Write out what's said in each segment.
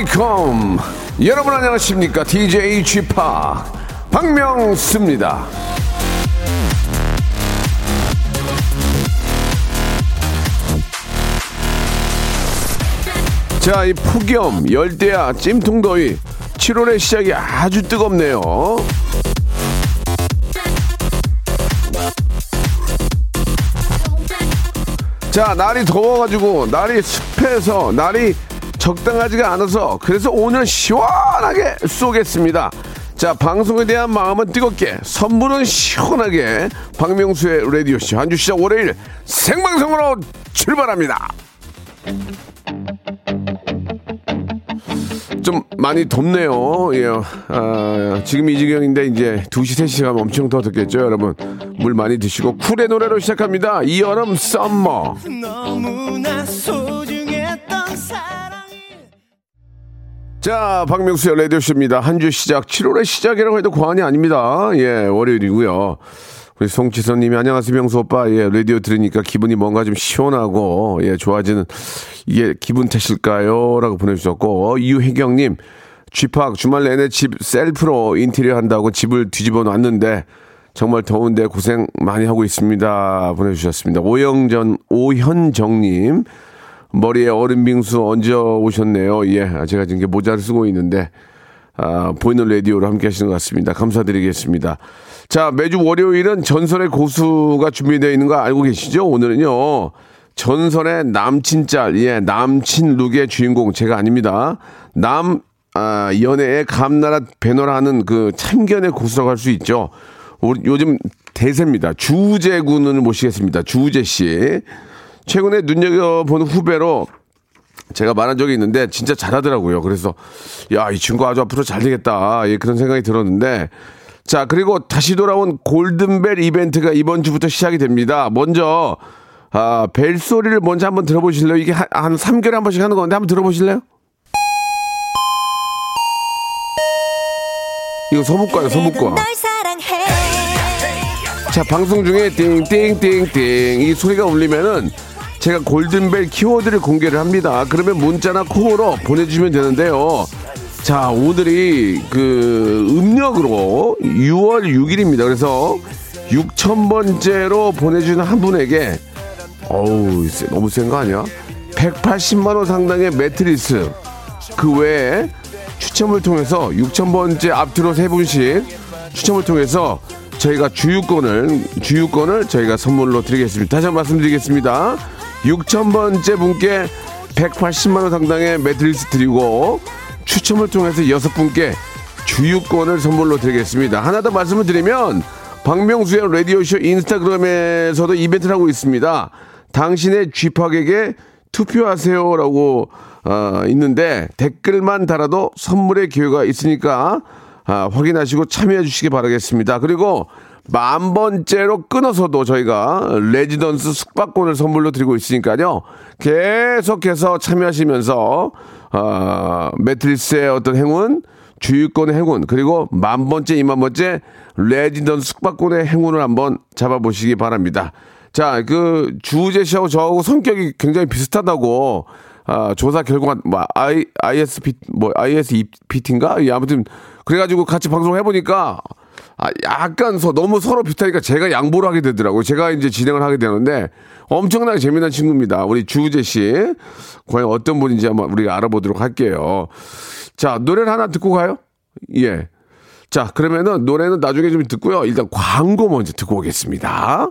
Welcome 여러분 안녕하십니까? DJ G Park 박명수입니다. 자, 이 폭염, 열대야, 찜통더위 7월의 시작이 아주 뜨겁네요. 자, 날이 더워가지고, 날이 습해서, 날이 적당하지가 않아서, 그래서 오늘 시원하게 쏘겠습니다. 자, 방송에 대한 마음은 뜨겁게, 선물은 시원하게, 박명수의 라디오쇼. 한주 시작 월요일 생방송으로 출발합니다. 좀 많이 덥네요. 예. 아, 지금 이 지경인데 이제 2시, 3시 가면 엄청 더 덥겠죠, 여러분. 물 많이 드시고 쿨의 노래로 시작합니다. 이 여름 summer. 너무나 소 자, 박명수의 라디오쇼입니다. 한 주 시작, 7월의 시작이라고 해도 과언이 아닙니다. 예, 월요일이고요. 우리 송치선님이 안녕하세요, 명수 오빠. 예, 라디오 들으니까 기분이 뭔가 좀 시원하고, 예, 좋아지는, 이게 기분 탓일까요? 라고 보내주셨고, 이유혜경님, 쥐팍 주말 내내 집 셀프로 인테리어 한다고 집을 뒤집어 놨는데, 정말 더운데 고생 많이 하고 있습니다. 보내주셨습니다. 오영전, 오현정님, 머리에 얼음 빙수 얹어 오셨네요. 예, 제가 지금 모자를 쓰고 있는데, 아, 보이는 라디오로 함께 하시는 것 같습니다. 감사드리겠습니다. 자, 매주 월요일은 전설의 고수가 준비되어 있는 거 알고 계시죠? 오늘은요, 전설의 남친짤, 예, 남친 룩의 주인공, 제가 아닙니다. 남, 아, 연애의 감나라 배너라 하는 그 참견의 고수라고 할 수 있죠. 우리 요즘 대세입니다. 주재 군을 모시겠습니다. 주재 씨. 최근에 눈여겨보는 후배로 제가 말한 적이 있는데 진짜 잘하더라고요. 그래서 야, 이 친구 아주 앞으로 잘 되겠다. 예, 그런 생각이 들었는데 자, 그리고 다시 돌아온 골든벨 이벤트가 이번 주부터 시작이 됩니다. 먼저 아, 벨 소리를 먼저 한번 들어보실래요? 이게 한, 한 3개월에 한 번씩 하는 건데 한번 들어보실래요? 이거. 널 사랑해 자, 방송 중에 띵띵띵띵 이 소리가 울리면은 제가 골든벨 키워드를 공개를 합니다. 그러면 문자나 콩으로 보내주시면 되는데요. 자, 오늘이 그 음력으로 6월 6일입니다. 그래서 6,000번째로 보내주는 한 분에게 어우, 세- 너무 센 거 아니야? 180만 원 상당의 매트리스 그 외에 추첨을 통해서 6,000번째 앞뒤로 세 분씩 추첨을 통해서 저희가 주유권을 주유권을 저희가 선물로 드리겠습니다. 다시 한 번 말씀드리겠습니다. 6,000번째 분께 180만 원 상당의 매트리스 드리고 추첨을 통해서 여섯 분께 주유권을 선물로 드리겠습니다. 하나 더 말씀을 드리면 박명수의 라디오쇼 인스타그램에서도 이벤트를 하고 있습니다. 당신의 쥐팍에게 투표하세요라고 어, 있는데 댓글만 달아도 선물의 기회가 있으니까 아, 확인하시고 참여해 주시기 바라겠습니다. 그리고 만 번째로 끊어서도 저희가 레지던스 숙박권을 선물로 드리고 있으니까요. 계속해서 참여하시면서 아, 매트리스의 어떤 행운, 주유권의 행운, 그리고 만 번째, 이만 번째 레지던스 숙박권의 행운을 한번 잡아보시기 바랍니다. 자, 그 주우재 씨하고 저하고 성격이 굉장히 비슷하다고 아, 조사 결과 뭐 I ISP 뭐 ISPT인가? 예, 아무튼 그래가지고 같이 방송 해 보니까 아, 약간 서, 너무 서로 비슷하니까 제가 양보를 하게 되더라고요. 제가 이제 진행을 하게 되는데 엄청나게 재미난 친구입니다. 우리 주우재 씨. 과연 어떤 분인지 한번 우리가 알아보도록 할게요. 자, 노래를 하나 듣고 가요? 예. 자, 그러면은 노래는 나중에 좀 듣고요. 일단 광고 먼저 듣고 오겠습니다.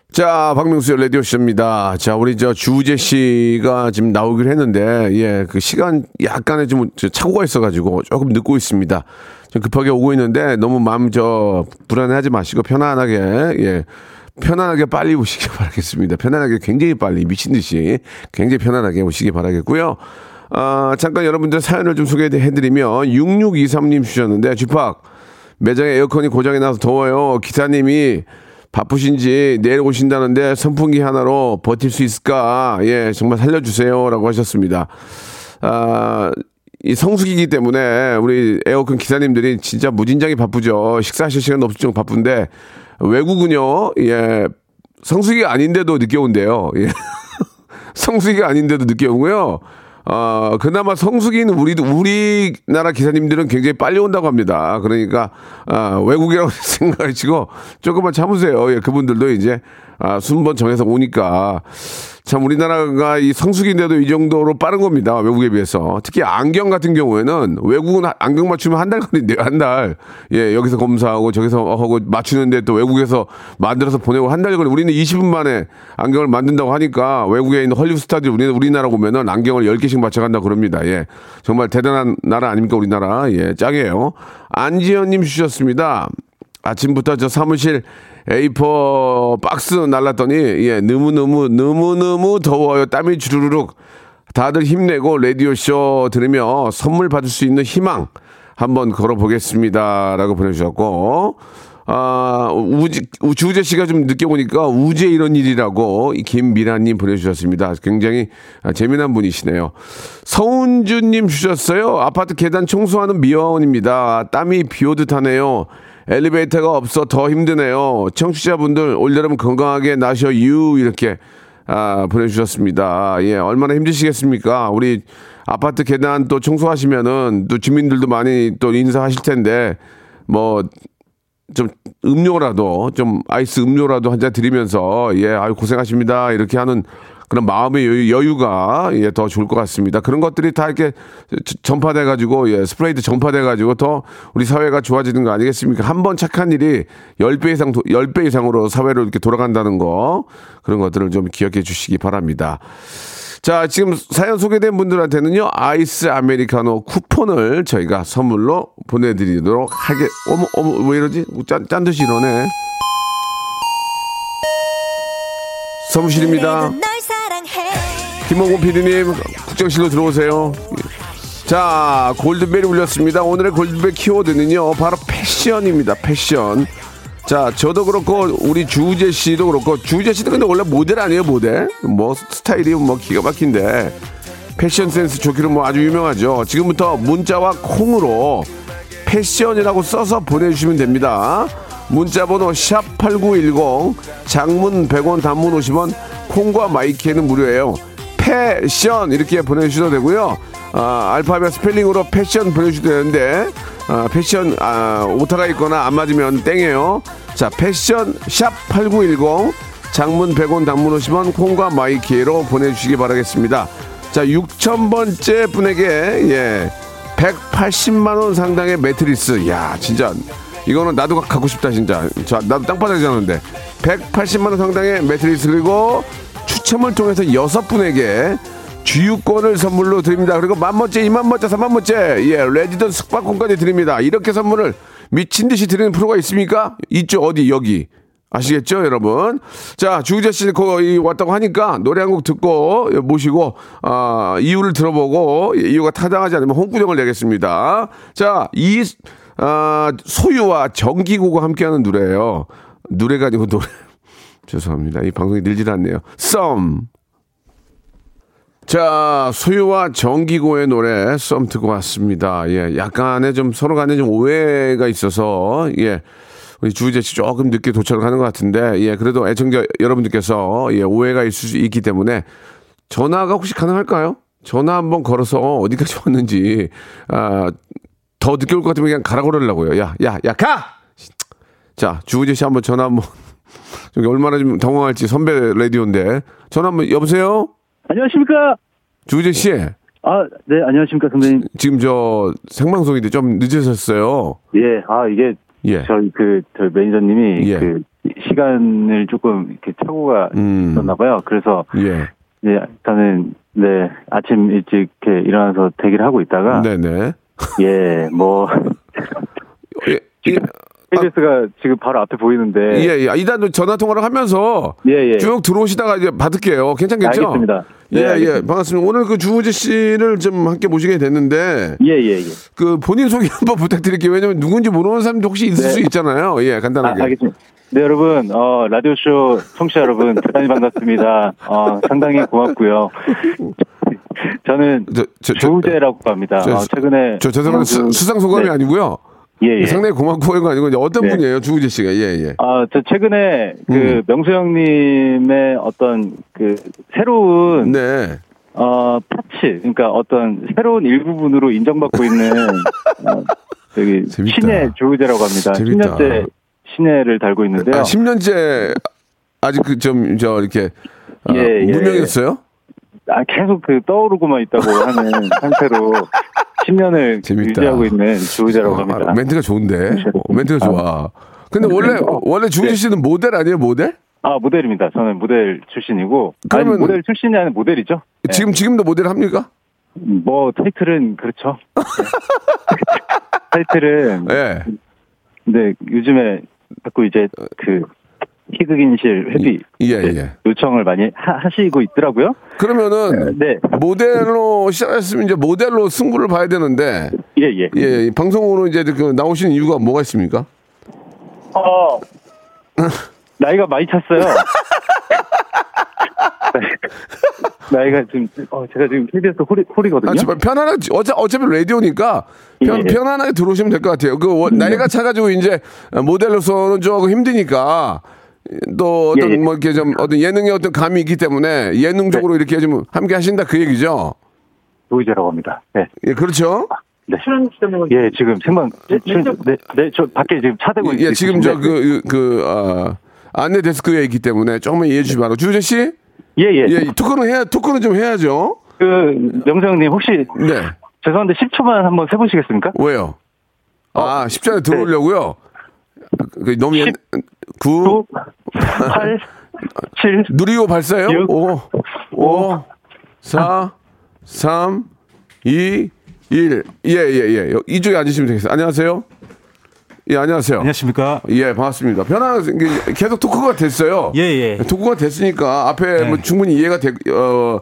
자, 박명수의 라디오쇼입니다. 자, 우리 저 주우재 씨가 지금 나오기로 했는데, 예, 그 시간 약간의 좀 착오가 있어가지고 조금 늦고 있습니다. 좀 급하게 오고 있는데 너무 마음 저 불안해하지 마시고 편안하게, 예. 편안하게 빨리 오시기 바라겠습니다. 편안하게 굉장히 빨리 미친 듯이 굉장히 편안하게 오시기 바라겠고요. 아, 잠깐 여러분들 사연을 좀 소개해드리면 6623님 주셨는데 주팍 매장에 에어컨이 고장이 나서 더워요. 기사님이 바쁘신지 내일 오신다는데 선풍기 하나로 버틸 수 있을까? 예, 정말 살려주세요 라고 하셨습니다. 아, 이 성수기이기 때문에 우리 에어컨 기사님들이 진짜 무진장이 바쁘죠. 식사하실 시간 없을 정도 바쁜데 외국은요, 예, 성수기가 아닌데도 늦게 온대요. 예. 성수기가 아닌데도 늦게 오고요. 어, 그나마 성수기는 우리도, 우리나라 기사님들은 굉장히 빨리 온다고 합니다. 그러니까, 아, 외국이라고 생각하시고 조금만 참으세요. 예, 그분들도 이제, 아, 순번 정해서 오니까. 참 우리나라가 이 성수기인데도 이 정도로 빠른 겁니다. 외국에 비해서. 특히 안경 같은 경우에는 외국은 하- 안경 맞추면 한 달 걸린대요. 한 달. 예, 여기서 검사하고 저기서 하고 맞추는데 또 외국에서 만들어서 보내고 한 달 걸리. 우리는 20분 만에 안경을 만든다고 하니까 외국에 있는 헐리우드 스타들 우리는 우리나라 오면은 안경을 10개씩 맞춰 간다 그럽니다. 예. 정말 대단한 나라 아닙니까 우리나라. 예, 짱이에요. 안지현 님 주셨습니다. 아침부터 저 사무실 A4 박스 날랐더니 예 너무너무 너무너무 더워요 땀이 주르륵 다들 힘내고 라디오 쇼 들으며 선물 받을 수 있는 희망 한번 걸어보겠습니다라고 보내주셨고 아 우지 주우재 씨가 좀 늦게 오니까 우재 이런 일이라고 이 김미라님 보내주셨습니다. 굉장히 아, 재미난 분이시네요. 서운주님 주셨어요. 아파트 계단 청소하는 미화원입니다. 땀이 비 오듯 하네요. 엘리베이터가 없어 더 힘드네요. 청취자분들 올여름 건강하게 나셔 유 이렇게 아, 보내주셨습니다. 예, 얼마나 힘드시겠습니까? 우리 아파트 계단 또 청소하시면은 또 주민들도 많이 또 인사하실 텐데 뭐 좀 음료라도 좀 아이스 음료라도 한 잔 드리면서 예 아유 고생하십니다 이렇게 하는 그런 마음의 여유, 여유 가 예 더 좋을 것 같습니다. 그런 것들이 다 이렇게 저- 전파돼 가지고 예 스프레이드 전파돼 가지고 더 우리 사회가 좋아지는 거 아니겠습니까? 한 번 착한 일이 10배 이상 10배 이상으로 사회로 이렇게 돌아간다는 거 그런 것들을 좀 기억해 주시기 바랍니다. 자, 지금 사연 소개된 분들한테는요, 아이스 아메리카노 쿠폰을 저희가 선물로 보내드리도록 하게, 어머, 어머, 왜 이러지? 짠, 짠 듯이 이러네. 사무실입니다. 김홍곤 PD님, 국장실로 들어오세요. 자, 골든벨이 울렸습니다. 오늘의 골든벨 키워드는요, 바로 패션입니다. 패션. 자, 저도 그렇고, 우리 주우재 씨도 그렇고, 주우재 씨도 근데 원래 모델 아니에요, 모델? 뭐, 스타일이 뭐 기가 막힌데. 패션 센스 좋기로 뭐 아주 유명하죠. 지금부터 문자와 콩으로 패션이라고 써서 보내주시면 됩니다. 문자 번호 샵 8910 장문 100원 단문 50원 콩과 마이케이는 무료예요. 패션 이렇게 보내주셔도 되고요. 아, 알파벳 스펠링으로 패션 보내주셔도 되는데 아, 패션 아, 오타가 있거나 안 맞으면 땡이에요. 자 패션 샵 8910 장문 100원 단문 50원 콩과 마이케이로 보내주시기 바라겠습니다. 자 6천번째 분에게 예 180만 원 상당의 매트리스. 야, 진짜 이거는 나도 가- 갖고 싶다 진짜. 자, 나도 땅바닥에 자는데 180만 원 상당의 매트리스 그리고 추첨을 통해서 여섯 분에게 주유권을 선물로 드립니다. 그리고 만 번째, 이만 번째, 삼만 번째, 예, 레지던 숙박권까지 드립니다. 이렇게 선물을 미친 듯이 드리는 프로가 있습니까? 있죠, 어디 여기. 아시겠죠, 여러분? 자, 주우재 씨 거의 왔다고 하니까 노래 한 곡 듣고 모시고 아, 이유를 들어보고 이유가 타당하지 않으면 홍구정을 내겠습니다. 자, 이 아, 소유와 정기고가 함께하는 노래예요. 노래가 아니고 노래. 죄송합니다. 이 방송이 늘질 않네요. 썸. 자, 소유와 정기고의 노래 썸 듣고 왔습니다. 예, 약간의 좀 서로 간에 좀 오해가 있어서 예. 우리 주우재 씨 조금 늦게 도착을 하는 것 같은데 예, 그래도 애청자 여러분들께서 예, 오해가 있을 수 있기 때문에 전화가 혹시 가능할까요? 전화 한번 걸어서 어디까지 왔는지 아, 더 늦게 올 것 같으면 그냥 가라 그러려고요. 야, 야, 야, 가! 자, 주우재 씨 한번 전화 한번 저기 얼마나 좀 당황할지 선배 라디오인데 전화 한번 여보세요? 안녕하십니까? 주우재 씨 아, 네, 안녕하십니까, 선배님. 지금 저 생방송인데 좀 늦으셨어요. 예, 아, 이게, 예. 저희 그, 저희 매니저님이, 예. 그, 시간을 조금 이렇게 착오가 음. 있었나 봐요. 그래서 예. 이제 저는 네 아침 일찍 이렇게 일어나서 대기를 하고 있다가 네네. 예 뭐 예, 예, KBS가 지금 바로 앞에 보이는데 예, 예. 이단 전화 통화를 하면서 예, 예. 쭉 들어오시다가 이제 받을게요. 괜찮겠죠? 알겠습니다. 네, 예, 예. 알겠습니다. 반갑습니다. 오늘 그 주우재 씨를 좀 함께 모시게 됐는데 예 예, 예. 그 본인 소개 한번 부탁드릴게요. 왜냐면 누군지 모르는 사람도 혹시 있을 네. 수 있잖아요. 예, 아, 간단하게. 알겠습니다. 네 여러분 어 라디오 쇼 청취자 여러분 대단히 반갑습니다. 어 상당히 고맙고요. 저는 저, 저, 저, 조우재라고 합니다. 저- 어, 최근에 저 죄송한데 수- 그- 수상 소감이 네. 아니고요. 예, 예. 상당히 고맙고 이거 아니고 어떤 네. 분이에요, 주우재 씨가. 예, 예. 아, 저 최근에 그 음. 명수 형님의 어떤 그 새로운 네. 어 파츠, 그러니까 어떤 새로운 일부분으로 인정받고 있는 어, 저기 재밌다. 신예 조우재라고 합니다. 재밌다. 10년째 신예를 달고 있는데요. 아, 10년째 아직 그 좀 저 이렇게 아, 예, 예. 무명이었어요? 아, 계속 그 떠오르고만 있다고 하는 상태로 10년을 재밌다. 유지하고 있는 조우재라고 아, 합니다. 멘트가 좋은데. 어, 멘트가 좋아. 근데 원래 원래 주우재 네. 씨는 모델 아니에요, 모델? 아, 모델입니다. 저는 모델 출신이고. 그러면- 아니, 모델 출신이 아니라 모델이죠. 네. 지금 지금도 모델 합니까? 뭐 타이틀은 그렇죠. 타이틀은 예. 근데 요즘에 자꾸 이제 그 희극인실 회비 예, 이제 예. 요청을 많이 하, 시고 있더라고요. 그러면은 네, 모델로 시작했으면 이제 모델로 승부를 봐야 되는데 예, 예. 예, 이 방송으로 이제 그 나오시는 이유가 뭐가 있습니까? 어, 나이가 많이 찼어요. 나이가 지금 어, 제가 지금 KBS 홀이 홀이거든요. 아, 정말 편안하게 어차, 어차피 라디오니까 편, 예. 편안하게 들어오시면 될 것 같아요. 그 원- 나이가 차가지고 이제 모델로서는 조금 힘드니까 또 어떤 예, 예. 뭐 이렇게 좀 어떤 예능의 어떤 감이 있기 때문에 예능적으로 이렇게 좀 함께 하신다 그 얘기죠. 노이제라고 합니다. 네. 예, 그렇죠. 네. 예, 지금 생방 네, 네, 네, 저 밖에 지금 차 대고 예, 지금 있으신데. 저그그 아, 안내 데스크에 있기 때문에 조금만 이해해 주시 기 바라고. 주재 씨, 예, 예. 예, 이 토크는 해야 토크는 좀 해야죠. 그 명수 형님 혹시 네, 죄송한데 10초만 한번 세 보시겠습니까? 왜요? 어, 아, 10전에 들어오려고요. 그 너무 옛, 9, 9, 8, 7, 누리호 발사요? 육, 5, 5, 4, 3, 2, 1. 예, 예, 예. 이쪽에 앉으시면 되겠어요. 안녕하세요. 예, 안녕하세요. 안녕하십니까? 예, 반갑습니다. 편하게 계속 토크가 됐어요. 예, 예. 토크가 됐으니까 앞에 네. 뭐 충분히 이해가 되, 어,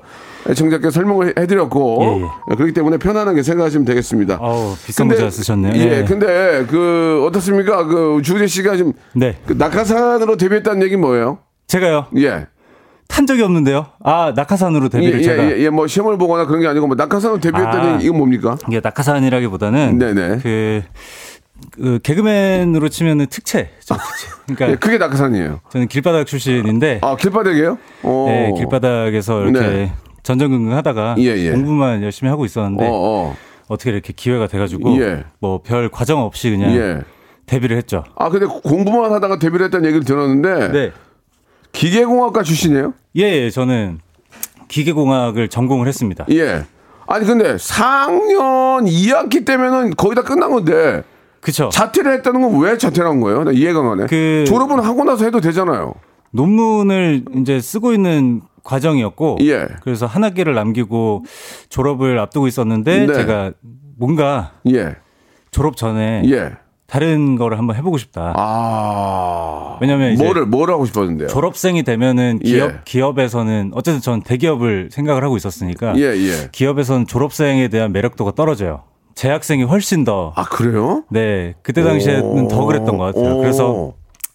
정작게 설명을 해드렸고 예, 예. 그렇기 때문에 편안하게 생각하시면 되겠습니다. 어우, 비싼 모자 쓰셨네요. 예, 예. 근데 그 어떻습니까? 그 주재 씨가 지금 네. 그 낙하산으로 데뷔했다는 얘기 뭐예요? 제가요. 예. 탄 적이 없는데요. 아, 낙하산으로 예, 데뷔를 예, 제가. 예, 예, 뭐 시험을 보거나 그런 게 아니고 뭐 낙하산으로 데뷔했다는 아. 이건 뭡니까? 이게 낙하산이라기보다는 네네. 그, 그 개그맨으로 치면은 특채. 저 특채. 그러니까 예, 그게 낙하산이에요. 저는 길바닥 출신인데 아, 길바닥이에요? 어. 네, 길바닥에서 이렇게 네. 전전긍긍하다가 예, 예. 공부만 열심히 하고 있었는데 어, 어. 어떻게 이렇게 기회가 돼가지고 예. 뭐별 과정 없이 그냥 예. 데뷔를 했죠. 아, 근데 공부만 하다가 데뷔를 했다는 얘기를 들었는데 네. 기계공학과 출신이에요? 예, 예, 저는 기계공학을 전공을 했습니다. 예. 아니 근데 4학년 2학기 때면은 거의 다 끝난 건데 그쵸. 자퇴를 했다는 건 왜 자퇴를 한 거예요? 나 이해가 가네. 그- 졸업은 하고 나서 해도 되잖아요. 논문을 이제 쓰고 있는 과정이었고 예. 그래서 한 학기를 남기고 졸업을 앞두고 있었는데 네. 제가 뭔가 예. 졸업 전에 예. 다른 거를 한번 해보고 싶다. 아. 왜냐면 이제 뭐를 뭘 하고 싶었는데요? 졸업생이 되면은 기업 예. 기업에서는 어쨌든 전 대기업을 생각을 하고 있었으니까 예, 예. 기업에서는 졸업생에 대한 매력도가 떨어져요. 재학생이 훨씬 더 아, 그래요? 네, 그때 당시에는 더 그랬던 것 같아요. 오. 그래서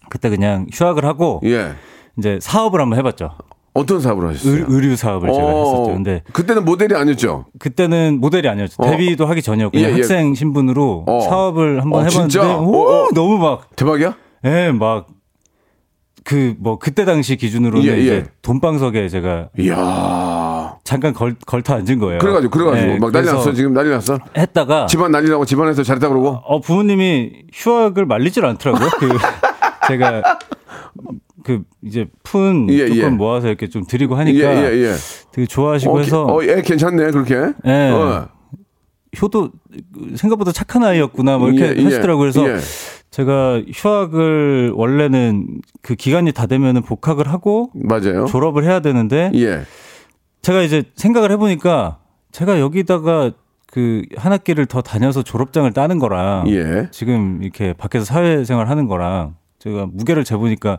그때 그냥 휴학을 하고 예. 이제 사업을 한번 해봤죠. 어떤 사업을 하셨어요? 의, 의류 사업을 제가 어, 했었죠. 근데 그때는 모델이 아니었죠. 그때는 모델이 아니었죠. 어. 데뷔도 하기 전이었고 예, 예. 학생 신분으로 어. 사업을 한번 어, 해봤는데 진짜? 오, 어, 어. 너무 막 대박이야? 예, 막 그 뭐 그때 당시 기준으로는 예, 예. 이제 돈방석에 제가 이야. 잠깐 걸, 걸터 앉은 거예요. 그래가지고, 그래가지고. 예, 막 난리 났어. 지금 난리 났어. 했다가 집안 난리 나고 집안에서 잘했다 그러고. 어 부모님이 휴학을 말리질 않더라고요. 그 제가 그 이제 푼 예, 조금 예. 모아서 이렇게 좀 드리고 예, 하니까 예, 예. 되게 좋아하시고 어, 해서 어, 애 괜찮네, 그렇게. 예. 어. 효도 생각보다 착한 아이였구나 뭐 이렇게 예, 예, 하시더라고요. 그래서 예. 제가 휴학을 원래는 그 기간이 다 되면은 복학을 하고 맞아요. 졸업을 해야 되는데 예. 제가 이제 생각을 해보니까 제가 여기다가 그한 학기를 더 다녀서 졸업장을 따는 거랑 예. 지금 이렇게 밖에서 사회생활 하는 거랑 제가 무게를 재보니까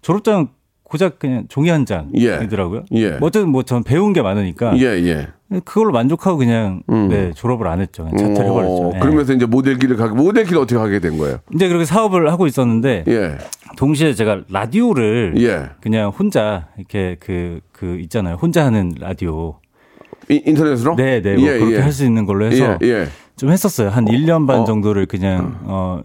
졸업장 고작 그냥 종이 한 장이더라고요. 예. 뭐 어쨌든 뭐 전 배운 게 많으니까 예, 예. 그걸로 만족하고 그냥 네, 졸업을 안 했죠. 자퇴를 해버렸죠. 어, 예. 그러면서 이제 모델길을 가게, 모델길을 어떻게 가게 된 거예요? 이제 그렇게 사업을 하고 있었는데 예. 동시에 제가 라디오를 예. 그냥 혼자 이렇게 그, 그 있잖아요. 혼자 하는 라디오. 이- 인터넷으로? 네, 네. 뭐 예, 그렇게 예. 할수 있는 걸로 해서 예, 예. 좀 했었어요. 한 1년 반 어. 정도를 그냥 어, 어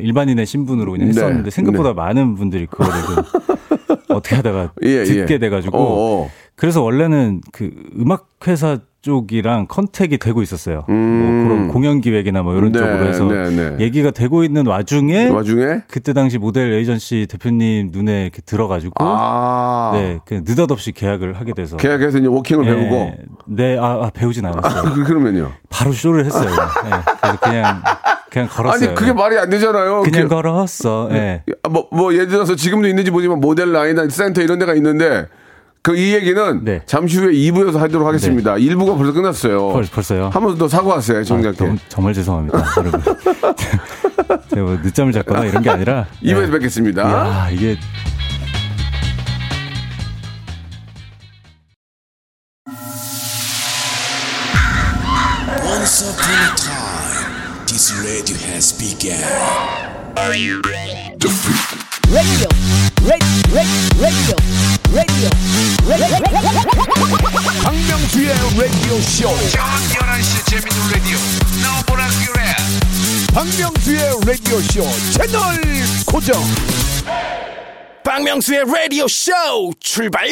일반인의 신분으로 그냥 네. 했었는데 생각보다 많은 분들이 그거를 좀 어떻게 하다가 예, 듣게 예. 돼 가지고 어, 어. 그래서 원래는 그 음악 회사 쪽이랑 컨택이 되고 있었어요. 음. 뭐 그런 공연 기획이나 뭐 이런 네, 쪽으로 해서 네, 네. 얘기가 되고 있는 와중에 와중에? 그때 당시 모델 에이전시 대표님 눈에 이렇게 들어가지고 아. 네, 그 느닷없이 계약을 하게 돼서 계약해서 이제 워킹을 예, 배우고. 네, 아, 아, 배우진 않았어요. 그- 그러면요. 바로 쇼를 했어요. 네, 그래서 그냥 그냥 걸었어요. 아니, 그게 말이 안 되잖아요. 그냥 그- 걸었어. 예. 아, 뭐, 뭐, 예를 들어서 지금도 있는지 모르지만 모델 라인이나 센터 이런 데가 있는데 그 이 얘기는 네. 잠시 후에 2부에서 하도록 하겠습니다. 1부가 벌써 끝났어요. 벌, 벌써요. 한 번 더 사과하세요, 아, 정작께. 너무- 정말 죄송합니다, 여러분. 제가 뭐 늦잠을 잤거나 이런 게 아니라. 2부에서 예. 뵙겠습니다. 야, 이게 Once upon a time, this radio has begun. 박명수의 라디오 쇼 채널 고정. 박명수의 라디오 쇼 출발.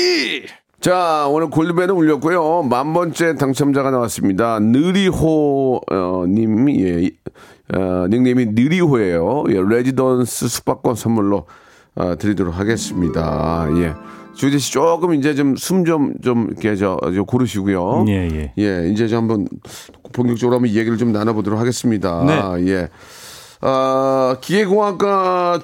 자, 오늘 골드벨은 울렸고요. 만 번째 당첨자가 나왔습니다. 느리호, 어, 님이, 예, 어, 닉네임이 느리호예요. 예, 레지던스 숙박권 선물로, 어, 드리도록 하겠습니다. 예. 주재 씨 조금 이제 좀숨 좀, 좀, 이렇게 저, 저 고르시고요. 예, 예. 예, 이제 좀 한번 본격적으로 한번 얘기를 좀 나눠보도록 하겠습니다. 네. 예. 아, 기계공학과,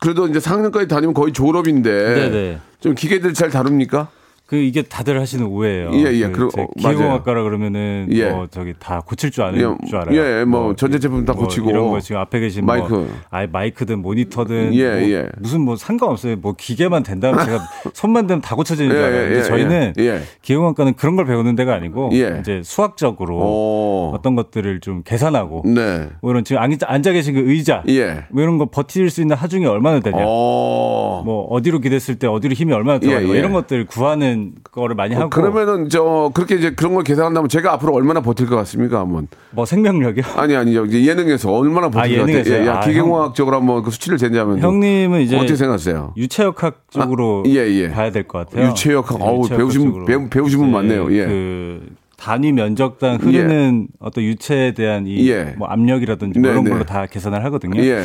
그래도 이제 4학년까지 다니면 거의 졸업인데. 네네. 좀 기계들 잘 다룹니까? 그 이게 다들 하시는 오해예요. 예, 예, 그 어, 기계공학과라 그러면은 예. 뭐 저기 다 고칠 줄 아는 예, 줄 알아요. 예, 뭐 전자 제품 다 고치고. 이런 거 지금 앞에 계신 마이크. 뭐 아예 마이크든 모니터든 예, 뭐 예. 무슨 뭐 상관없어요. 뭐 기계만 된다면 제가 손만 대면 다 고쳐지는 줄 예, 알아요. 예, 근데 예, 저희는 예, 예. 기계공학과는 그런 걸 배우는 데가 아니고 예. 이제 수학적으로 오. 어떤 것들을 좀 계산하고 네. 뭐 이런 지금 앉아, 계신 그 의자 예. 뭐 이런 거 버틸 수 있는 하중이 얼마나 되냐. 어. 뭐 어디로 기댔을 때 어디로 힘이 얼마나 들어가냐 예, 뭐 예. 이런 것들 구하는 거를 많이 하고 어, 그러면은 저 그렇게 이제 그런 걸 계산한다면 제가 앞으로 얼마나 버틸 것 같습니까? 한번 뭐 생명력이요. 아니 아니요 이제 예능에서 얼마나 버틸 아, 것 같아요? 예능에서요? 예, 아, 기계공학적으로 한번 그 수치를 재자면 형님은 이제 어떻게 생각하세요? 유체역학 쪽으로 아, 예, 예. 봐야 될 것 같아요. 유체역학, 어우, 유체역학 배우신-. 배우- 배우신 분 많네요. 예. 그 단위 면적당 흐르는 어떤 유체에 대한 이 예. 뭐 압력이라든지 뭐 네, 이런 네. 걸로 다 계산을 하거든요. 예.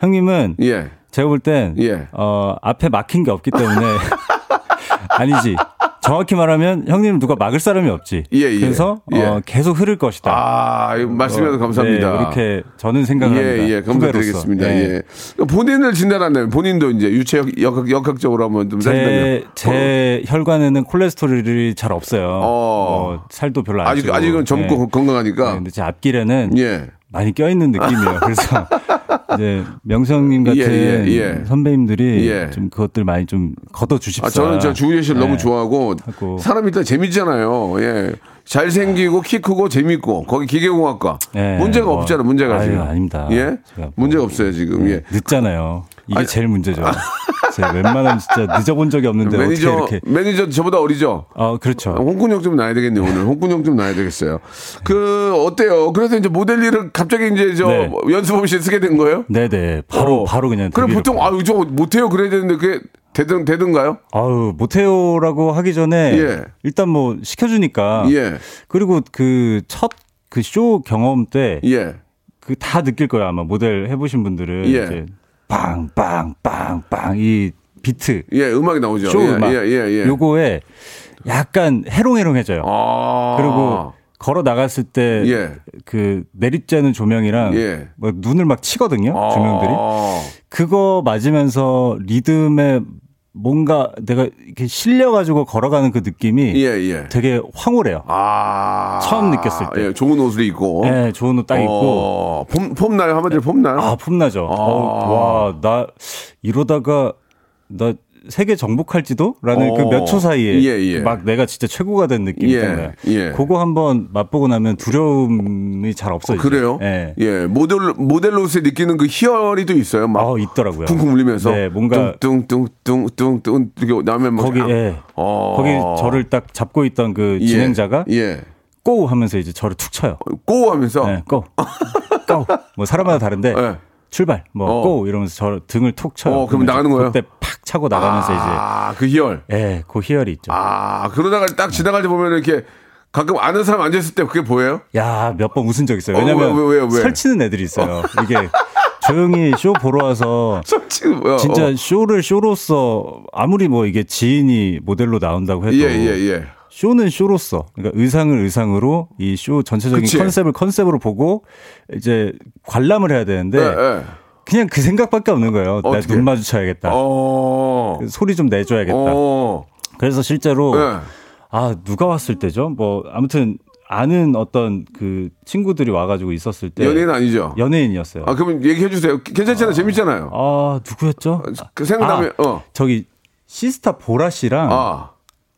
형님은 예. 제가 볼땐 예. 어, 앞에 막힌 게 없기 때문에 아니지. 정확히 말하면 형님은 누가 막을 사람이 없지. 예, 예. 그래서 예. 어, 계속 흐를 것이다. 아, 말씀해서 어, 감사합니다. 네, 이렇게 저는 생각을 합니다. 예, 예, 감사드리겠습니다. 후배로서. 예. 본인을 진단한다면 본인도 이제 유체역 역학, 역학적으로 한번 좀 제, 제 혈관에는 콜레스테롤이 잘 없어요. 어. 어, 살도 별로 안 아직 찌고. 아직은 젊고 네. 건강하니까 네, 근데 제 앞길에는 예. 많이 껴있는 느낌이에요. 그래서 이제 명성님 같은 예, 예, 예. 선배님들이 예. 좀 그것들 많이 좀 걷어 주십사. 아, 저는 저 주우재 씨를 네. 너무 좋아하고 하고. 사람이 일단 재밌잖아요. 예. 잘생기고 키 크고 재밌고 거기 기계공학과 예, 문제가 뭐. 없잖아 문제가 아유, 지금 아닙니다. 예 뭐. 문제가 없어요 지금 예 늦잖아요. 이게 아니, 제일 문제죠. 제가 웬만하면 진짜 늦어본 적이 없는데 매니저 어떻게 이렇게. 매니저 저보다 어리죠 어, 그렇죠. 혼꾸녕 좀 나야 되겠네요 오늘 혼꾸녕 좀 나야 되겠어요 그 어때요 그래서 이제 모델 일을 갑자기 이제 저 네. 연습 없이 쓰게 된 거예요 네네. 바로, 어. 바로 그냥. 그럼 보통. 아유 저 못해요 그래야 되는데 그게 되든 되든가요 아유, 못해요라고 하기 전에 예. 일단 뭐 시켜주니까. 예 그리고 그 첫 그 쇼 경험 때 예. 그 다 느낄 거예요 아마 모델 해보신 분들은 예. 이제 빵빵빵빵 이 비트 예, 음악이 나오죠. 쇼 예, 음악 예, 예, 예. 요거에 약간 해롱해롱해져요. 아. 그리고 걸어 나갔을 때그 예. 내리쬐는 조명이랑 예. 뭐 눈을 막 치거든요. 조명들이. 아. 그거 맞으면서 리듬에 뭔가 내가 이렇게 실려가지고 걸어가는 그 느낌이 예, 예. 되게 황홀해요. 아. 처음 느꼈을 때. 예, 좋은 옷을 입고. 네, 좋은 옷 딱 입고. 어, 폼, 폼 나요? 한마디로 폼 나요? 아, 폼나죠. 아. 어, 와, 나 이러다가 나 세계 정복할지도? 라는 어. 그몇 초 사이에 예, 예. 막 내가 진짜 최고가 된 느낌이 예. 예. 그거 한번 맛보고 나면 두려움이 잘 없어요. 그래요? 예. 예. 모델, 모델로서 느끼는 그 희열이 또 있어요. 막. 아, 있더라고요. 쿵쿵 울리면서. 네, 뭔가 뚱뚱뚱뚱뚱 이렇게 나면 막. 거기 아, 예. 어. 거기 저를 딱 잡고 있던 그 예, 진행자가 예. 꼬 하면서 이제 저를 툭 쳐요. 꼬 하면서. 네, 꼬. 꼬. 뭐 사람마다 다른데 예. 출발. 뭐 어. 꼬 이러면서 저 등을 툭 쳐요. 어, 그럼 나가는 거예요? 그때 팍 차고 나가면서 아, 그 희열. 이제 예, 그 희열이 있죠. 아, 그러다가 딱 지나갈 때 보면 이렇게 가끔 아는 사람 앉아 있을 때 그게 보여요? 야, 몇 번 웃은 적 있어요. 어, 왜냐면 왜, 왜, 왜? 설치는 애들이 있어요. 이게 조용히 쇼 보러 와서? 진짜 어. 쇼를 쇼로서 아무리 뭐 이게 지인이 모델로 나온다고 해도 예, 예, 예. 쇼는 쇼로서 그러니까 의상을 의상으로 이 쇼 전체적인 그치. 컨셉을 컨셉으로 보고 이제 관람을 해야 되는데 예, 예. 그냥 그 생각밖에 없는 거예요. 나 어떻게? 눈 마주쳐야겠다. 어. 소리 좀 내줘야겠다. 어. 그래서 실제로 예. 아 누가 왔을 때죠? 뭐 아무튼 아는 어떤 그 친구들이 와가지고 있었을 때 연예인 아니죠? 연예인이었어요. 아, 그러면 얘기해 주세요. 괜찮잖아요. 재밌잖아요. 아 누구였죠? 그 생각나면, 아, 어. 저기 시스타 보라 씨랑 아.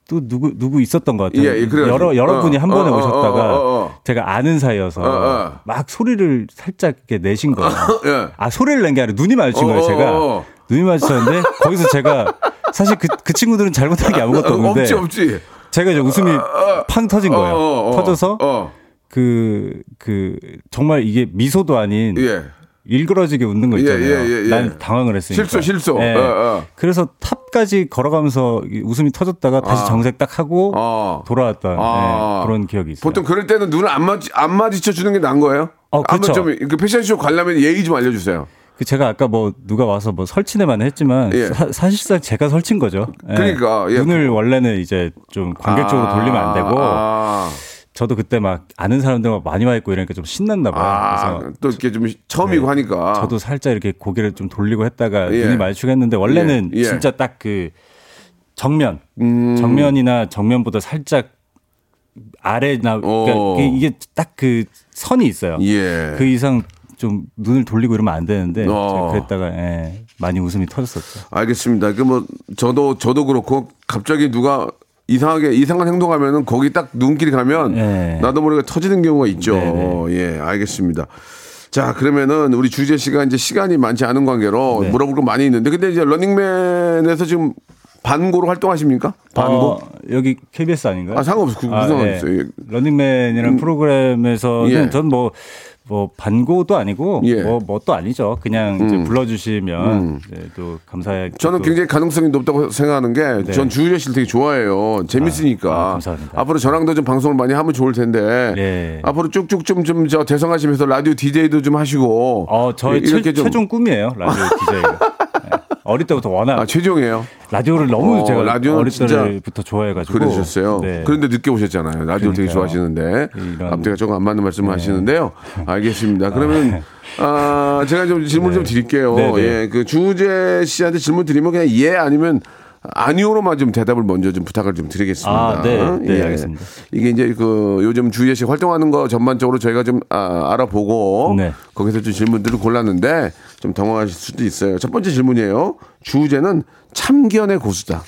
또 누구 누구 있었던 것 같아요. 예, 예, 그래가지고. 여러 여러 분이 어, 한 번에 어, 어, 오셨다가 어, 어, 어. 제가 아는 사이여서 어, 어. 막 소리를 살짝 이렇게 내신 거예요. 예. 아 소리를 낸 게 아니라 눈이 마주친 어, 거예요. 어, 제가 어, 어. 눈이 마주쳤는데 거기서 제가 사실 그, 그 친구들은 잘못한 게 아무것도 어, 없는데 없지, 없지. 제가 이제 웃음이 팡 터진 거예요. 어, 어, 어. 터져서 어. 그, 그, 정말 이게 미소도 아닌 예. 일그러지게 웃는 거 있잖아요. 예, 예, 예, 예. 난 당황을 했으니까. 실수, 실수. 예. 어, 어. 그래서 탑까지 걸어가면서 이 웃음이 터졌다가 다시 아. 정색 딱 하고 어. 돌아왔던 아. 예, 그런 기억이 있어요. 보통 그럴 때는 눈을 안 마주, 안 마주쳐 주는 게 나은 거예요? 어, 그쵸. 좀, 그 패션쇼 관람에 예의 좀 알려주세요. 그 제가 아까 뭐 누가 와서 뭐 설치네만 했지만 예. 사, 실상 제가 설친 거죠. 예. 그러니까, 예. 눈을 원래는 이제 좀 관객적으로 돌리면 안 되고 아, 저도 그때 막 아는 사람들 많이 와 있고 이러니까 좀 신났나 봐요. 아, 그래서 또 이렇게 좀 처음이고 네. 하니까. 저도 살짝 이렇게 고개를 좀 돌리고 했다가 예. 눈이 마주치고 했는데 원래는 예, 예. 진짜 딱 그 정면 음. 정면이나 정면보다 살짝 아래나 그러니까 어. 이게 딱 그 선이 있어요. 예. 그 이상 좀 눈을 돌리고 이러면 안 되는데 어. 제가 그랬다가 예, 많이 웃음이 터졌었죠. 알겠습니다. 그 뭐 저도 저도 그렇고 갑자기 누가 이상하게 이상한 행동하면은 거기 딱 눈길이 가면 네. 나도 모르게 터지는 경우가 있죠. 네, 예, 알겠습니다. 자, 그러면은 우리 주재 씨가 이제 시간이 많지 않은 관계로 네. 물어볼 거 많이 있는데 근데 이제 런닝맨에서 지금 반고로 활동하십니까? 반고? 어, 여기 KBS 아닌가요? 아, 상관없어. 그 무슨 상관없어요. 예. 런닝맨이라는 프로그램에서는 예. 전 뭐, 뭐, 반고도 아니고, 예. 뭐, 뭣도 아니죠. 그냥 이제 불러주시면, 이제 또 감사하게. 저는 또 굉장히 가능성이 높다고 생각하는 게 네. 전 주재 씨를 되게 좋아해요. 재밌으니까. 아, 감사합니다. 앞으로 저랑도 좀 방송을 많이 하면 좋을 텐데. 네. 앞으로 쭉쭉 좀 좀 저 대성하시면서 라디오 DJ도 좀 하시고. 어, 저의 최, 이렇게 좀 최종 꿈이에요. 라디오 DJ가. 어릴 때부터 워낙 아, 최종이에요. 라디오를 너무 어, 제가 라디오는 어릴 때부터 좋아해가지고. 그러셨어요. 네. 그런데 늦게 오셨잖아요. 라디오 되게 그러니까요. 좋아하시는데 이런- 앞뒤가 조금 안 맞는 말씀을 네. 하시는데요. 알겠습니다. 그러면 아, 제가 좀 질문 좀 드릴게요. 네, 네. 예, 그 주재 씨한테 질문 드리면 그냥 예 아니면 아니오로만 좀 대답을 먼저 좀 부탁을 좀 드리겠습니다. 아, 네. 네, 알겠습니다. 이게 이제 그 요즘 주재 씨 활동하는 거 전반적으로 저희가 좀 아, 알아보고 네. 거기서 좀 질문들을 골랐는데 좀 당황하실 수도 있어요. 첫 번째 질문이에요. 주재는 참견의 고수다.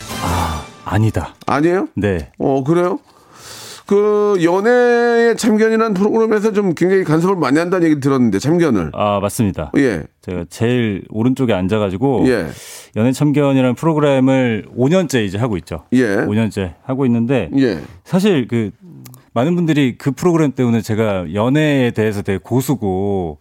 아니다. 아니에요? 네. 어, 그래요? 그 연애의 참견이라는 프로그램에서 좀 굉장히 간섭을 많이 한다는 얘기 들었는데 참견을. 아, 맞습니다. 예. 제가 제일 오른쪽에 앉아가지고. 예. 연애 참견이라는 프로그램을 5년째 이제 하고 있죠. 예. 5년째 하고 있는데 예. 사실 그 많은 분들이 그 프로그램 때문에 제가 연애에 대해서 되게 고수고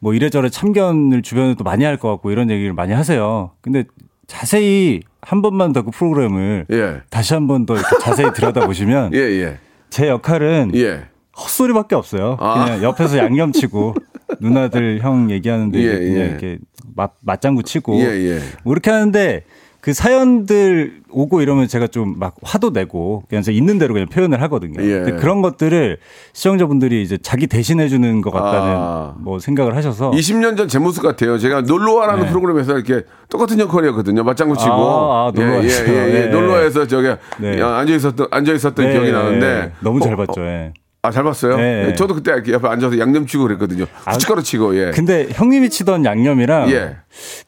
뭐 이래저래 참견을 주변에 또 많이 할 것 같고 이런 얘기를 많이 하세요. 근데 자세히 한 번만 더 그 프로그램을 예. 다시 한 번 더 자세히 들여다보시면 예, 예. 제 역할은 예. 헛소리밖에 없어요. 아. 그냥 옆에서 양념치고 누나들 형 얘기하는데 예, 그냥 예. 이렇게 맞, 맞장구 치고 예, 예. 뭐 이렇게 하는데 그 사연들 오고 이러면 제가 좀 막 화도 내고 그냥 제 있는 대로 그냥 표현을 하거든요. 예. 근데 그런 것들을 시청자분들이 이제 자기 대신해 주는 것 같다는 아. 뭐 생각을 하셔서 20년 전 제 모습 같아요. 제가 놀러와라는 네. 프로그램에서 이렇게 똑같은 역할이었거든요. 맞장구 치고. 아, 아, 놀러와 예, 예, 있어요. 예, 예. 네. 놀러와에서 저기 네. 앉아 있었던 앉아 있었던 네, 기억이 나는데 너무 잘 어, 봤죠. 어, 예. 아, 잘 봤어요? 네. 예, 저도 그때 옆에 앉아서 양념 치고 그랬거든요. 후춧가루 치고, 예. 근데 형님이 치던 양념이랑 예.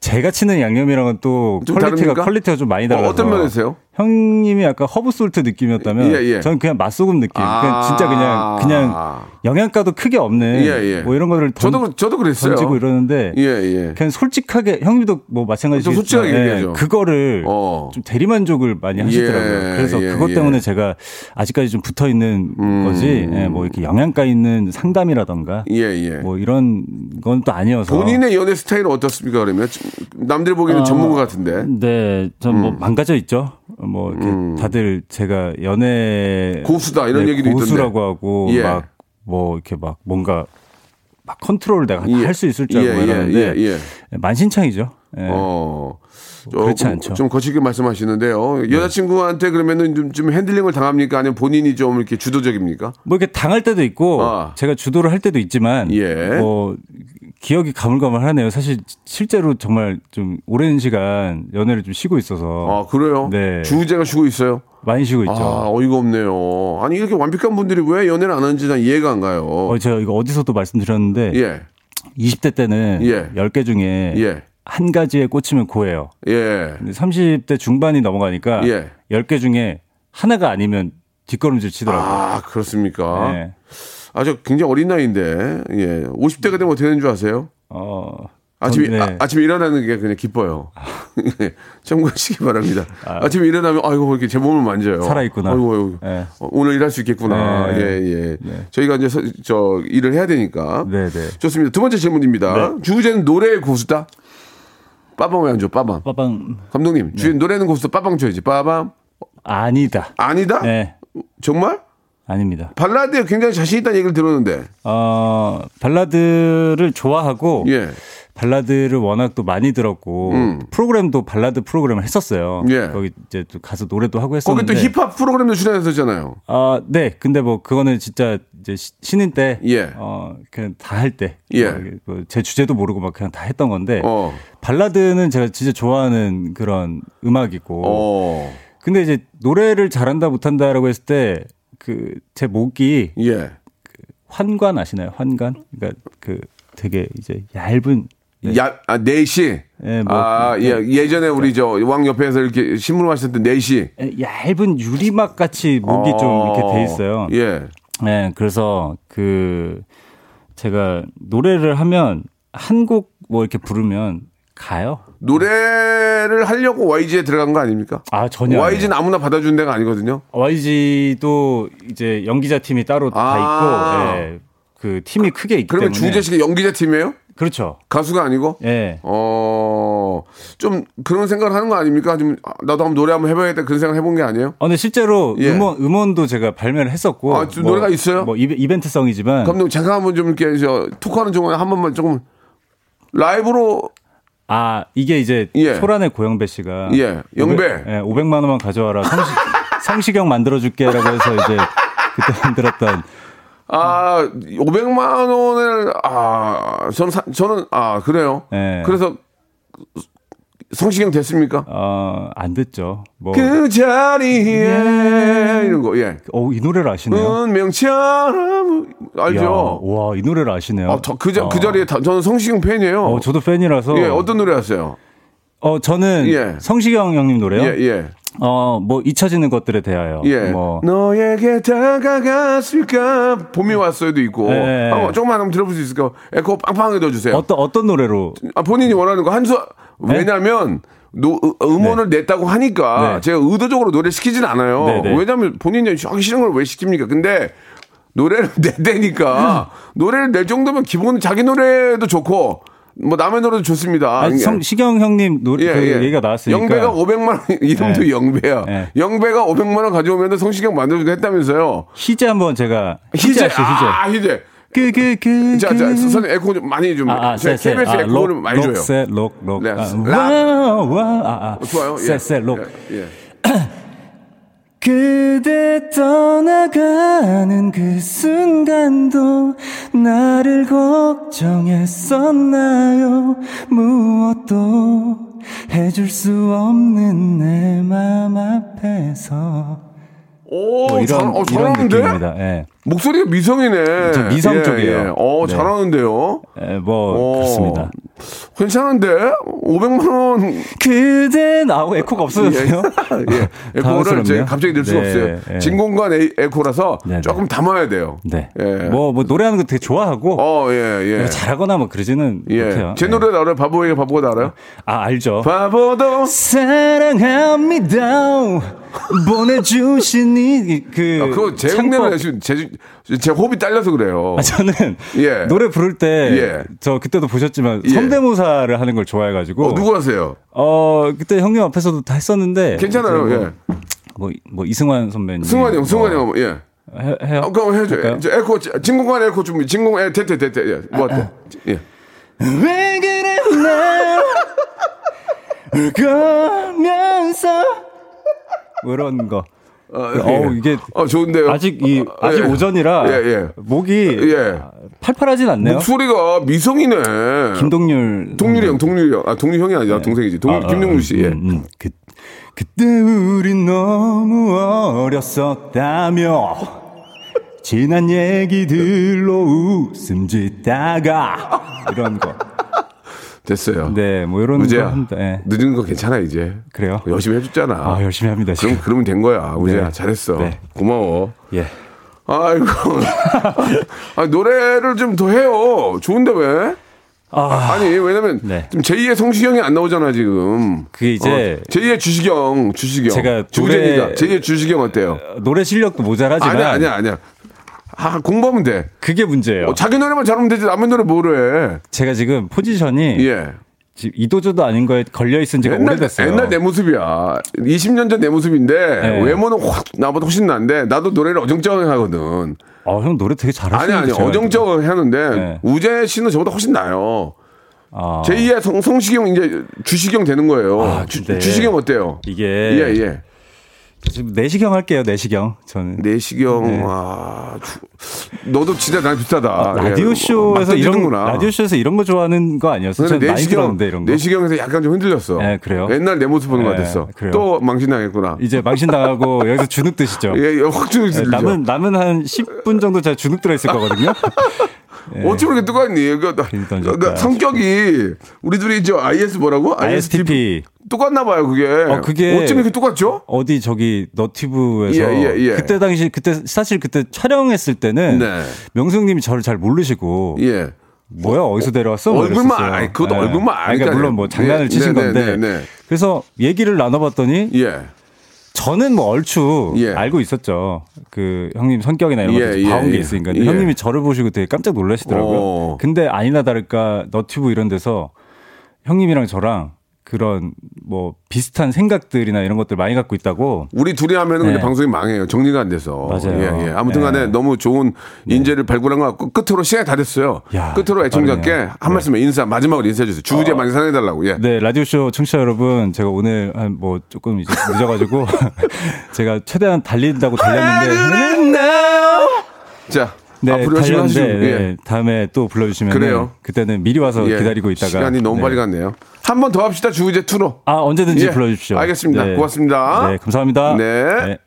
제가 치는 양념이랑은 또좀 퀄리티가 다릅니까? 퀄리티가 좀 많이 어, 달라서 어떤 면에서요? 형님이 약간 herb salt 느낌이었다면 예, 예. 저는 그냥 맛소금 느낌. 그냥 아. 진짜 그냥 그냥 영양가도 크게 없는 예, 예. 뭐 이런 거를 던, 저도, 그- 저도 그랬어요. 던지고 이러는데 예, 예. 그냥 솔직하게 형님도 뭐 마찬가지지만 좀 솔직하게 얘기하죠. 그거를 어. 좀 대리만족을 많이 하시더라고요. 예, 그래서 예, 그것 예. 때문에 제가 아직까지 좀 붙어 있는 거지. 예, 뭐 이렇게 영양가 있는 상담이라던가. 뭐 이런 건 또 아니어서 본인의 연애 스타일은 어떻습니까, 그러면? 남들 보기에는 아, 전문가 같은데. 네, 전뭐 음. 망가져 있죠. 뭐 이렇게 다들 제가 연애 고수다, 이런 네, 얘기도 있던데. 고수라고 하고 예. 막뭐 이렇게 막 뭔가 막 컨트롤을 내가 예. 할수 있을 줄 알고 예, 예, 이러는데 예, 예. 만신창이죠. 예. 어. 그렇지 않죠. 좀 거칠게 말씀하시는데요. 여자친구한테 그러면은 좀, 좀 핸들링을 당합니까? 아니면 본인이 좀 이렇게 주도적입니까? 뭐 이렇게 당할 때도 있고 아. 제가 주도를 할 때도 있지만 예. 뭐 기억이 가물가물하네요. 사실 실제로 정말 좀 오랜 시간 연애를 좀 쉬고 있어서 아, 그래요? 네. 주제가 쉬고 있어요? 많이 쉬고 있죠. 아, 어이가 없네요. 아니, 이렇게 완벽한 분들이 왜 연애를 안 하는지 난 이해가 안 가요. 어, 제가 이거 어디서도 말씀드렸는데 예, 20대 때는 예. 10개 중에 예, 한 가지에 꽂히면 고해요. 예. 근데 30대 중반이 넘어가니까 예. 10개 중에 하나가 아니면 뒷걸음질 치더라고요. 아, 그렇습니까? 네. 아주 굉장히 어린 나이인데, 예. 50대가 되면 어떻게 되는 줄 아세요? 어, 아침에, 전- 네. 아, 침에 일어나는 게 그냥 기뻐요. 예. 참고하시기 바랍니다. 아. 침에 일어나면, 아이고, 왜 이렇게 제 몸을 만져요. 살아있구나. 아이고, 아이고. 네. 어, 오늘 일할 수 있겠구나. 네. 예, 예. 저희가 이제 서- 저 일을 해야 되니까. 네, 네. 좋습니다. 두 번째 질문입니다. 주제는 노래의 고수다? 빠밤 왜안 줘? 빠밤. 빠방 감독님, 주제 노래는 고수다. 빠밤 줘야지. 빠밤. 아니다. 아니다? 네, 정말? 아닙니다. 발라드에 굉장히 자신 있다는 얘기를 들었는데. 어, 발라드를 좋아하고 예. 발라드를 워낙 또 많이 들었고 음. 프로그램도 발라드 프로그램을 했었어요. 예. 거기 이제 또 가서 노래도 하고 거기 했었는데 또 힙합 프로그램도 출연했었잖아요. 아, 네. 근데 뭐 그거는 진짜 이제 시- 신인 때 예. 어, 그냥 다 할 때. 예. 어, 뭐제 주제도 모르고 막 그냥 다 했던 건데 어. 발라드는 제가 진짜 좋아하는 그런 음악이고. 어. 근데 이제 노래를 잘한다 못한다라고 했을 때 그 제 목이 예. 환관 아시나요? 환관? 그러니까 그 되게 이제 얇은 야, 아, 4시. 예, 뭐, 아, 예, 예전에 우리 저 왕 옆에서 이렇게 신문 마셨던 4시. 얇은 유리막 같이 목이 좀 이렇게 돼 있어요. 예. 네, 그래서 그 제가 노래를 하면 한 곡 뭐 이렇게 부르면 가요. 노래를 하려고 YG에 들어간 거 아닙니까? 아 전혀. YG는 아무나 받아준 데가 아니거든요. YG도 이제 연기자 팀이 따로 아. 다 있고, 예, 그 팀이 크게 있기 그러면 때문에. 주재 씨가 연기자 팀이에요? 그렇죠. 가수가 아니고? 예. 어, 좀 그런 생각을 하는 거 아닙니까? 좀 아, 나도 한번 노래 한번 해봐야겠다 그런 생각 해본 게 아니에요? 어, 근데 실제로 예. 음원 음원도 제가 발매를 했었고. 아, 좀 노래가 있어요? 뭐 이베- 이벤 트성이지만. 감독님 잠깐 한번 좀 이렇게 저 토크하는 중간에 한 번만 조금 라이브로 아 이게 이제 예. 소란의 고영배 씨가 예, 영배. 500, 예, 500만 원만 가져와라 성시, 성시경 만들어줄게라고 해서 이제 그때 만들었던 아 500만 원을 아 저는 사- 저는 아 그래요. 예. 그래서 성시경 됐습니까? 어 안 됐죠. 뭐 그 자리에 이런 거 예. 어, 이 노래를 아시네요. 운명처럼 알죠. 와, 이 노래를 아시네요. 아, 저, 그, 자, 그 어. 자리에 다, 저는 성시경 팬이에요. 어, 저도 팬이라서. 예, 어떤 노래 하세요? 어, 저는 예. 성시경 형님 노래요. 예, 예. 어, 뭐 잊혀지는 것들에 대하여. 예. 뭐 너에게 다가갔을까? 봄이 왔어요도 있고. 예. 한번 조금만 한번 들어볼 수 있을까요? 에코 빵빵하게 넣어주세요. 어떤 어떤 노래로 아, 본인이 원하는 거 한수 왜냐면 노, 음- 음원을 냈다고 하니까 네. 제가 의도적으로 노래 시키진 않아요. 네, 네. 왜냐면 본인이 하기 싫은 걸 왜 시킵니까? 근데 노래를 내대니까 노래를 낼 정도면 기본 자기 노래도 좋고 뭐 남의 노래도 좋습니다. 아니, 성 시경 형님 노래 예, 그 예. 얘기가 나왔으니까. 영배가 500만 원 이름도 네. 영배야. 네. 영배가 500만 원 가져오면 성시경 만들어주고 했다면서요. 희재 한번 제가 희재, 희재 아시죠? 희재. 아 희재. 그, 그, 그. 자, 자, 그. 선생님 에코 좀 많이 좀. 아, 아, 쎄, 쎄. KBS 아, 에코를 록, 많이 록, 줘요. 쎄, 록, 록. 네, 아, 락. 와, 와, 아, 아. 어, 좋아요. 쎄, 예. 쎄, 록. 예. 예. 그대 떠나가는 그 순간도 나를 걱정했었나요 무엇도 해줄 수 없는 내 맘 앞에서 오, 뭐 이런, 잘, 어, 이런 잘하는데? 느낌입니다 예. 목소리가 미성이네. 좀 미성 예, 쪽이에요. 예. 어, 네. 잘하는데요. 예, 뭐 오, 그렇습니다 괜찮은데? 500만 원. 그대 나오고 에코가 없어졌어요 예. 에코를 당황스럽네요. 제가 갑자기 낼 수가 네, 없어요. 예. 진공관 에- 에코라서 네, 네. 조금 담아야 돼요. 네. 예. 뭐, 뭐, 노래하는 거 되게 좋아하고, 어, 예, 예. 잘하거나 뭐 그러지는 예. 못해요. 제 예. 노래 알아요? 바보에게 바보가 알아요? 아, 알죠. 바보도. 사랑합니다. 보내주신 이, 그. 아, 그거 제 창법. 제, 제 호흡이 딸려서 그래요. 아, 저는 예. 노래 부를 때, 예. 저 그때도 보셨지만, 예. 성대모사를 하는 걸 좋아해가지고. 어, 누구 하세요? 어, 그때 형님 앞에서도 다 했었는데. 괜찮아요, 예. 뭐, 뭐, 뭐, 이승환 선배님. 승환이 형, 승환이 뭐, 형, 예. 해, 해요? 어, 그럼 해줘. 할까요? 저 에코, 진공관 에코 준비. 진공, 에, 됐대. 예. 뭐 어때? 예. 왜 그래, 나 울거면서. 뭐 이런 거. 어, 어우, 이게 어, 좋은데요. 아직 이 아직 예. 오전이라 예, 예. 목이 예. 팔팔하진 않네요. 목소리가 미성이네. 김동률 동률이 형, 동률이 형. 아, 동률 형이 아니라 동생이지. 동, 아, 아, 김동률 씨. 예. 음, 음. 그, 그때 우린 너무 어렸었다며 지난 얘기들로 웃음 짓다가 이런 거. 됐어요. 네, 뭐 이런 거 우재야. 합니다. 예. 늦은 거 괜찮아, 이제. 그래요? 열심히 해줬잖아. 아, 열심히 합니다. 지금. 그럼, 그러면 된 거야. 우재야. 네. 잘했어. 네. 고마워. 예. 아이고. 아, 노래를 좀 더 해요. 좋은데 왜? 아, 아니, 왜냐면 네. 지금 제2의 성시경이 안 나오잖아, 지금. 그게 이제 어, 제2의 주시경, 주시경. 제가. 노래- 제2의 주시경 어때요? 노래 실력도 모자라지만 아니야, 아니야, 아니야. 아, 공부하면 돼. 그게 문제예요. 어, 자기 노래만 잘하면 되지. 남의 노래 뭐를 해. 제가 지금 포지션이 예. 지금 이도저도 아닌 거에 걸려 있은 지가 옛날, 오래됐어요. 옛날 내 모습이야. 20년 전 내 모습인데 네. 외모는 확 나보다 훨씬 난데 나도 노래를 어정쩡하게 하거든. 어, 형 노래 되게 아니 잘하시는데. 아니 제가 어정쩡하게 하는데 네. 우재 씨는 저보다 훨씬 나요. 아, 제2의 성, 성시경 이제 주시경 되는 거예요. 아, 주, 주시경 어때요? 이게 예 예. 지금 내시경 할게요. 내시경. 저는 내시경 네. 아 주, 너도 진짜 나랑 비슷하다. 아, 예. 라디오 쇼에서 맞 이런 던지는구나. 라디오 쇼에서 이런 거 좋아하는 거 저는 많이 들었는데 이런 거. 내시경에서 약간 좀 흔들렸어. 네, 그래요? 옛날 내 모습 보는 것 네, 같았어. 그래요. 또 망신당했구나. 이제 망신 당하고 여기서 주눅 드시죠. 예, 예, 확 주는 네, 남은 남은 한 10분 정도 제가 주눅 들어 있을 거거든요. 네. 어찌 그렇게 똑같니? 그, 괜히 던졌다. 그 성격이 우리 둘이 저 IS 뭐라고? ISTP 똑같나 봐요, 그게. 어, 그게- 어쩜 이렇게 똑같죠? 어디 저기 너튜브에서 예, 예, 예. 그때 당시 그때 사실 그때 촬영했을 때는 네. 명수님이 저를 잘 모르시고 예. 뭐야 어디서 데려왔어? 뭐 얼굴만. 아니, 그것도 네. 얼굴만 아니, 그러니까 아니까 물론 뭐 장난을 네, 치신 네, 건데 네, 네, 네. 그래서 얘기를 나눠봤더니 예. 저는 뭐 얼추 예. 알고 있었죠. 그 형님 성격이나 이런 예, 것도 예, 봐온 게 예. 있으니까 예. 형님이 저를 보시고 되게 깜짝 놀라시더라고요. 어. 근데 아니나 다를까 너튜브 이런 데서 형님이랑 저랑 그런 뭐 비슷한 생각들이나 이런 것들 많이 갖고 있다고 우리 둘이 하면은 네. 방송이 망해요. 정리가 안 돼서. 맞아요. 예, 예. 아무튼 간에 네. 너무 좋은 인재를 발굴한 것 같고 끝으로 시간이 다 됐어요. 야, 끝으로 애청자께 빠르네요. 한 말씀 인사 마지막으로 인사해 주세요. 주제 많이 사랑해 달라고. 예. 네, 라디오 쇼 청취자 여러분, 제가 오늘 한 뭐 조금 이제 늦어가지고 제가 최대한 달린다고 달렸는데. 자, 네, 앞으로 열심히 하시죠. 달렸는데 예. 네, 다음에 또 불러주시면 그래요. 그때는 미리 와서 예. 기다리고 있다가 시간이 너무 네. 빨리 갔네요. 한 번 더 합시다. 주제 투로. 아 언제든지 예, 불러주십시오. 알겠습니다. 네. 고맙습니다. 네, 감사합니다. 네.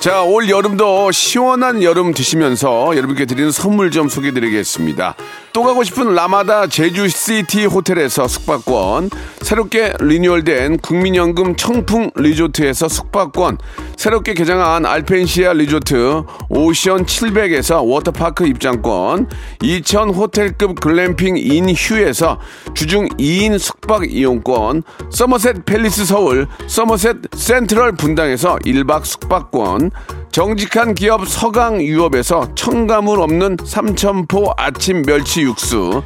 자, 올 여름도 시원한 여름 드시면서 여러분께 드리는 선물 좀 소개해 드리겠습니다. 또 가고 싶은 라마다 제주시티 호텔에서 숙박권, 새롭게 리뉴얼된 국민연금 청풍 리조트에서 숙박권, 새롭게 개장한 알펜시아 리조트 오션 700에서 워터파크 입장권, 이천 호텔급 글램핑 인 휴에서 주중 2인 숙박 이용권, 서머셋 팰리스 서울, 서머셋 센트럴 분당에서 1박 숙박권, 정직한 기업 서강유업에서 첨가물 없는 삼천포 아침 멸치 육수,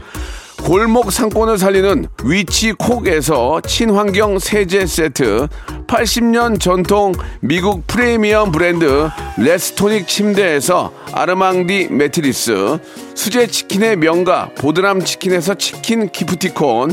골목 상권을 살리는 위치콕에서 친환경 세제 세트, 80년 전통 미국 프리미엄 브랜드 레스토닉 침대에서 아르망디 매트리스, 수제 치킨의 명가 보드람 치킨에서 치킨 기프티콘,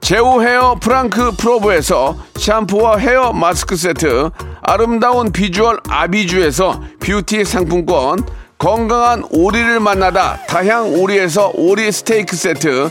제오 헤어 프랑크 프로브에서 샴푸와 헤어 마스크 세트, 아름다운 비주얼 아비주에서 뷰티 상품권, 건강한 오리를 만나다 다향 오리에서 오리 스테이크 세트,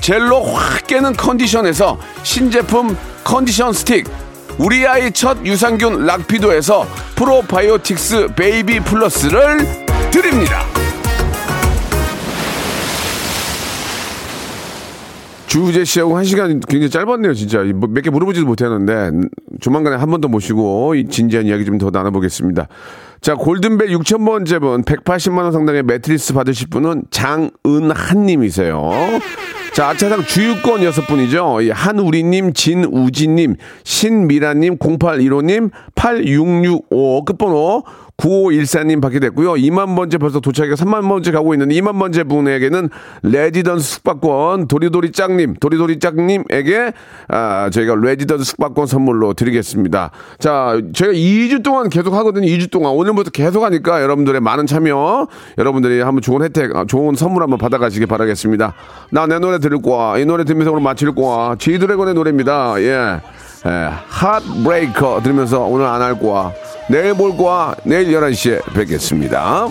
젤로 확 깨는 컨디션에서 신제품 컨디션 스틱, 우리 아이 첫 유산균 락피도에서 프로바이오틱스 베이비 플러스를 드립니다. 주우재 씨하고 한 시간 굉장히 짧았네요, 진짜. 뭐몇개 물어보지도 못했는데, 조만간에 한 번 더 모시고, 이 진지한 이야기 좀 더 나눠보겠습니다. 자, 골든벨 6,000번째 분, 180만원 상당의 매트리스 받으실 분은 장은한 님이세요. 자, 아차상 주유권 여섯 분이죠. 이 한우리님, 진우진님, 신미라님, 0815님, 8665 끝번호 9514님 받게 됐고요. 2만 번째 벌써 도착해가 3만 번째 가고 있는 2만 번째 분에게는 레지던스 숙박권 도리도리 짱님, 도리도리 짱님에게 아, 저희가 레지던스 숙박권 선물로 드리겠습니다. 자, 저희가 2주 동안 계속 하거든요. 2주 동안 오늘부터 계속 하니까 여러분들의 많은 참여, 여러분들이 한번 좋은 혜택, 아, 좋은 선물 한번 받아가시기 바라겠습니다. 나 내 노래 들을 거야. 이 노래 들으면서 오늘 마칠 거야. 지드래곤의 노래입니다. 예. 예. Heartbreaker 들으면서 오늘 안 할 거야. 내일 볼 거야. 내일 11시에 뵙겠습니다.